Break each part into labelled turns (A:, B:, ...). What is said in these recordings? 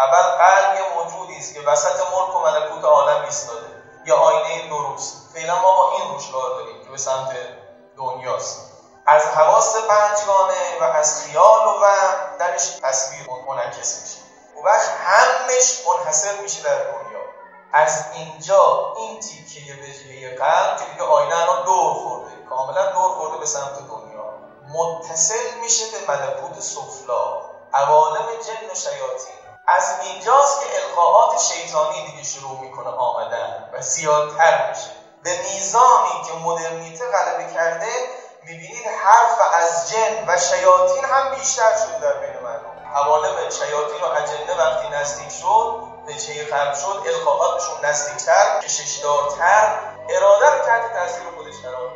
A: اول قلب یه موجودی است که وسط ملک و ملکوت عالم ایستاده. یه آینه درست. فعلا ما با این روش کار داریم که به سمت دنیاست. از حواس پنجگانه و از خیال و وهم درش تصویر منعکس میشه. و وقت همش منحصر میشه در دنیا. از اینجا این تیکه وجهه قلب که دیگه آینه الان دور خورده. کاملا دور خورده به سمت دنیا. متصل میشه به ملکوت سفلا. عوالم جن و شیاطین. از اینجاست که القاعات شیطانی دیگه شروع می‌کنه آمدن و زیادتر میشه. به میزانی که مدرنیته غلبه کرده می‌بینید حرف از جن و شیاطین هم بیشتر شد در بین مردم. عوالم شیاطین و اجنه وقتی نزدیک شد به چه قلب شد القاعاتشون نزدیکتر کششدارتر اراده رو تحت تاثیر خودش قرار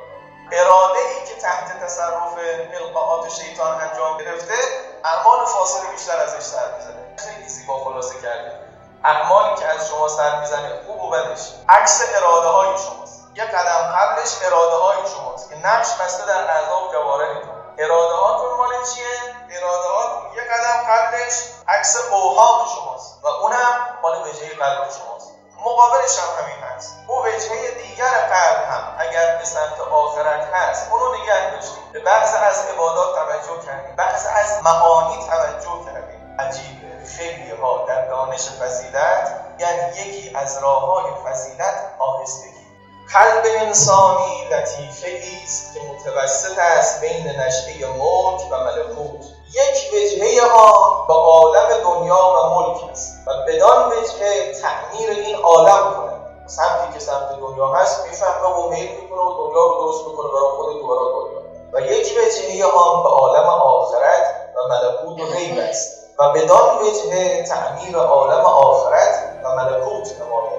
A: اراده ای که تحت تصرف القاعات شیطان انجام گرفته اعمال فاصله بیشتر ازش سر می‌زنه. خیلی زیبا خلاصه کرده. اعمالی که از شما سر می‌زنه خوب و بدش. عکس اراده های شماست. یه قدم قبلش اراده های شماست که نقش بسته در اعضا و جوارحتون اراده هاتون مال چیه؟ اراده هاتون یه قدم قبلش عکس اوهام شماست و اونم مال وجهه قلب شماست. مقابلش هم همین هست. او وجهه دیگر قلب هم اگر به سمت آخرت هست اونو نگه داشتیم. به بعض از عبادات توجه کردیم. بعض از معانی توجه کردیم. عجیبه. خیلی ها در دانش فضیلت یعنی یکی از راه های فضیلت آهستگی. قلب انسانی لطیفه است که متوسط است بین نشعه ملک و ملکوت. یک وجهه آن به عالم دنیا و ملک است و بدان وجهه تعمیر این عالم کند. سمتی که سمت دنیا هست می‌فهمه و میل می‌کنه و دنیا رو درست می‌کنه برای خود و دنیا. و یک وجهه آن به عالم آخرت و ملکوت و غیب است. و بدان وجهه تعمیر عالم آخرت و ملکوت نماید.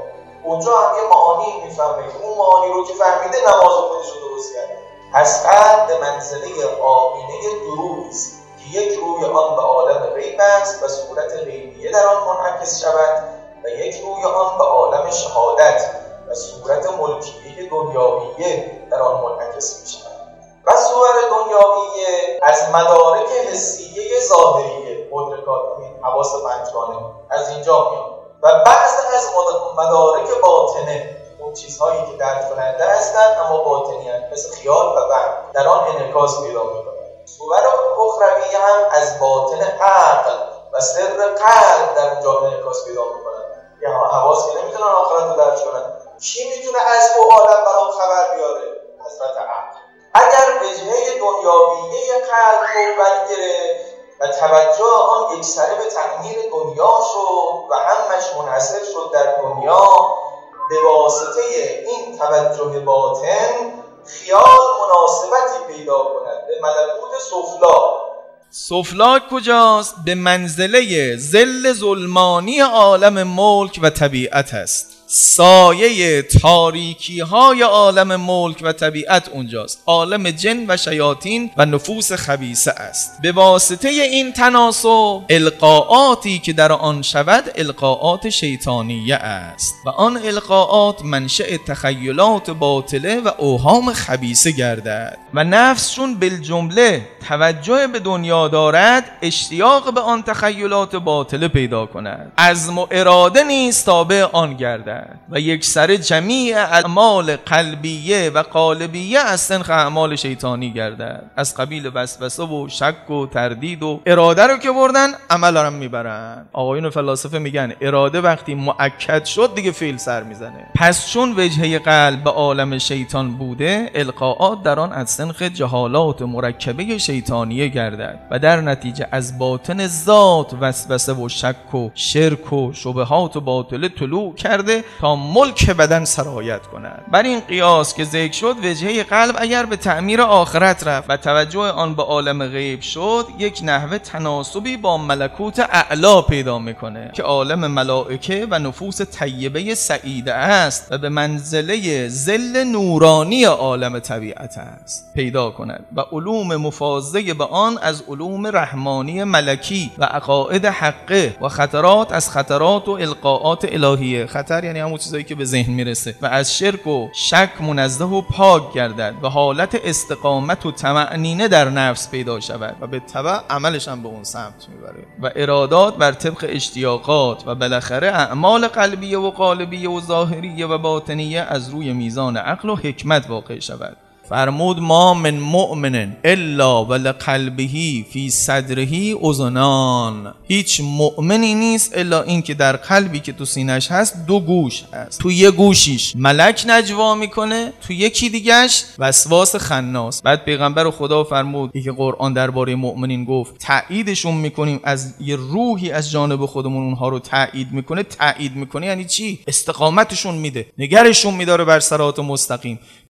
A: اونجا هم یه معانی می‌فهمه اون معانی رو که فهمیده نماز خودش رو درست کرده. پس قد به منزله آینه دروغ است که یک روی آن به عالم غیب است و صورت غیبیه در آن منعکس شود و یک روی آن به عالم شهادت و صورت ملکیه دنیاویه در آن منعکس می شود و صور دنیاویه از مدارک حسیه ظاهریه. مدرکات حواس پنجگانه. از اینجا میاد و بعض از مدارک باطنه اون چیزهایی که درک کننده هستند اما باطنی هستند مثل خیال و وهم. در آن انعکاس پیدا می‌کنه صور اخروی هم از باطن عقل و سر قلب در اونجا انعکاس پیدا می‌کنن. یه حواس که نمی‌تونن آخرت رو درک کنن. کی می‌تونه از او عالم برام خبر بیاره؟ حضرت عقل. اگر وجهه دنیاویه قلب رو برگرفت و توجه آن یک سره به تعمیر دنیا شد و همش منحصر شد در دنیا. به واسطه این توجه باطن خیال مناسبتی پیدا کند. به ملکوت سفلا.
B: سفلا کجاست؟ به منزله زل ظلمانی عالم ملک و طبیعت است. سایه تاریکی های عالم ملک و طبیعت اونجاست. عالم جن و شیاطین و نفوس خبیسه است. به واسطه این تناسب القاعاتی که در آن شود القاعات شیطانیه است. و آن القاعات منشأ تخیلات باطله و اوهام خبیسه گردد. و نفس چون بالجمله توجه به دنیا دارد اشتیاق به آن تخیلات باطله پیدا کند. از و اراده نیست تابع آن گردد. و یک سر جمیع اعمال قلبیه و قالبیه از سنخ اعمال شیطانی گردد. از قبیل وسوسه و شک و تردید و اراده رو که بردن عمل هم می‌برن. آقایون فلاسفه میگن اراده وقتی معکد شد دیگه فیل سر می‌زنه. پس چون وجهه قلب به عالم شیطان بوده القاعات در آن از سنخ جهالات مرکبه شیطانیه گردد و در نتیجه از باطن ذات وسوسه و شک و شرک و شبهات و باطله طلوع کرده تا ملک بدن سرایت کند. بر این قیاس که ذکر شد وجهه قلب اگر به تعمیر آخرت رفت و توجه آن به عالم غیب شد یک نحوه تناسبی با ملکوت اعلا پیدا می‌کنه که عالم ملائکه و نفوس طیبه سعیده است و به منزله زل نورانی عالم طبیعت است. پیدا کند و علوم مفازه به آن از علوم رحمانی ملکی و عقاید حقه و خطرات از خطرات و القاعات الهیه خطر یعنی یعنی همون چیزایی که به ذهن می‌رسه. و از شرک و شک منزه و پاک گردد و حالت استقامت و تمعنینه در نفس پیدا شود. و به طبع عملش هم به اون سمت می‌بره. و ارادات بر طبق اشتیاقات و بالاخره اعمال قلبیه و قالبیه و ظاهریه و باطنیه از روی میزان عقل و حکمت واقع شود. فرمود ما من مؤمن الا ولقلبه فی صدره اذنان. هیچ مؤمنی نیست الا اینکه در قلبی که تو سینش هست دو گوش هست. تو یه گوشیش ملک نجوا می‌کنه تو یکی دیگهش وسواس خناس. بعد پیغمبر خدا فرمود که قرآن درباره مؤمنین گفت تاییدشون می‌کنیم از یه روحی از جانب خودمون اونها رو تایید می‌کنه. تایید می‌کنه یعنی چی؟ استقامتشون میده. نگرشون میداره بر سرات مستقیم.